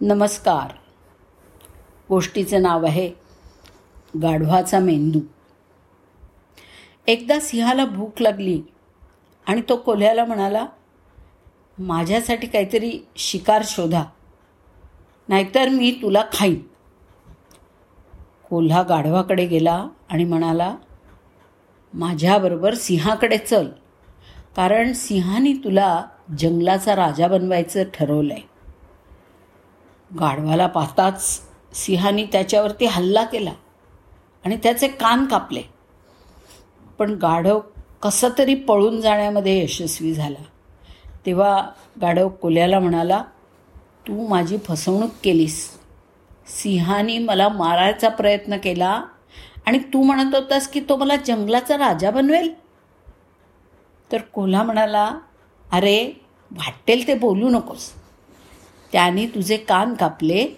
नमस्कार. गोष्टीचं नाव आहे गाढवाचा मेंदू. एकदा सिंहाला भूक लागली आणि तो कोल्ह्याला म्हणाला माझ्यासाठी काहीतरी शिकार शोधा नाहीतर मी तुला खाईन. कोल्हा गाढवाकडे गेला आणि म्हणाला माझ्याबरोबर सिंहाकडे चल कारण सिंहाने तुला जंगलाचा राजा बनवायचं ठरवलं आहे गाढवाला पाहताच सिंहाने त्याच्यावरती हल्ला केला आणि त्याचे कान कापले. पण गाढव कसं तरी पळून जाण्यामध्ये यशस्वी झाला. तेव्हा गाढव कोल्याला म्हणाला तू माझी फसवणूक केलीस. सिंहाने मला मारायचा प्रयत्न केला आणि तू म्हणत होतास की तो मला जंगलाचा राजा बनवेल. तर कोल्हा म्हणाला अरे वाटेल ते बोलू नकोस. त्याने तुझे कान कापले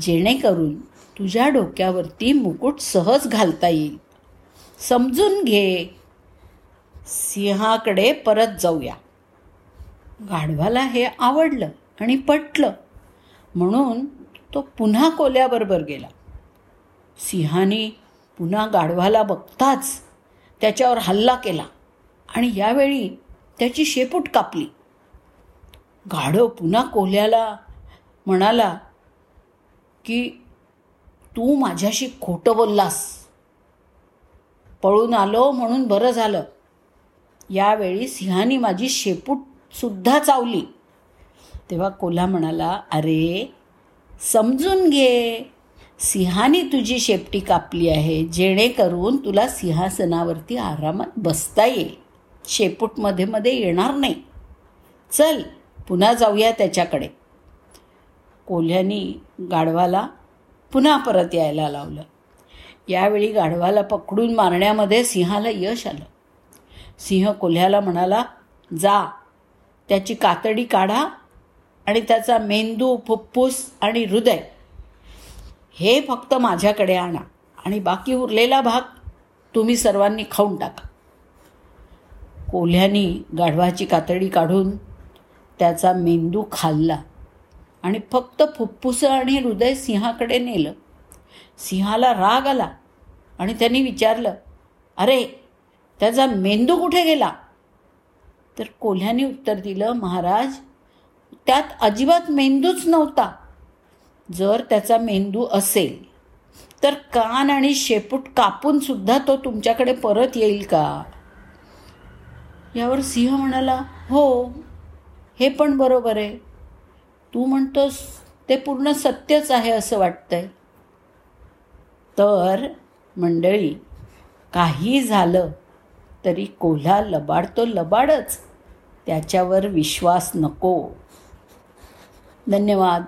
जेणेकरून तुझ्या डोक्यावरती मुकुट सहज घालता येईल. समजून घे. सिंहाकडे परत जाऊया. गाढवाला हे आवडलं आणि पटलं. म्हणून तो पुन्हा कोल्याबरोबर गेला. सिंहाने पुन्हा गाढवाला बघताच त्याच्यावर हल्ला केला आणि यावेळी त्याची शेपूट कापली. गाढव पुन्हा कोल्याला म्हणाला की तू माझ्याशी खोटं बोललास. पळून आलो म्हणून बरं झालं. यावेळी सिंहाने माझी शेपूटसुद्धा चावली. तेव्हा कोल्हा म्हणाला अरे समजून घे. सिंहाने तुझी शेपटी कापली आहे जेणेकरून तुला सिंहासनावरती आरामात बसता येईल. शेपूटमध्ये मध्ये येणार नाही. चल पुन्हा जाऊया त्याच्याकडे. कोल्ह्यानी गाढवाला पुन्हा परत यायला लावलं. यावेळी गाढवाला पकडून मारण्यामध्ये सिंहाला यश आलं. सिंह कोल्ह्याला म्हणाला जा त्याची कातडी काढा आणि त्याचा मेंदू फुफ्फुस आणि हृदय हे फक्त माझ्याकडे आणा आणि बाकी उरलेला भाग तुम्ही सर्वांनी खाऊन टाका. कोल्ह्यानी गाढवाची कातडी काढून त्याचा मेंदू खाल्ला. आणि फक्त फुफ्फुसं आणि हृदय सिंहाकडे नेलं. सिंहाला राग आला आणि त्यांनी विचारलं अरे त्याचा मेंदू कुठे गेला? तर कोल्ह्याने उत्तर दिलं महाराज त्यात अजिबात मेंदूच नव्हता. जर त्याचा मेंदू असेल तर कान आणि शेपूट कापून सुद्धा तो तुमच्याकडे परत येईल का? यावर सिंह म्हणाला हो हे पण बरोबर आहे. तू म्हणतोस ते पूर्ण सत्यच आहे असं वाटतंय. तर मंडळी काही झालं तरी कोल्हा लबाड तो लबाडच. त्याच्यावर विश्वास नको. धन्यवाद.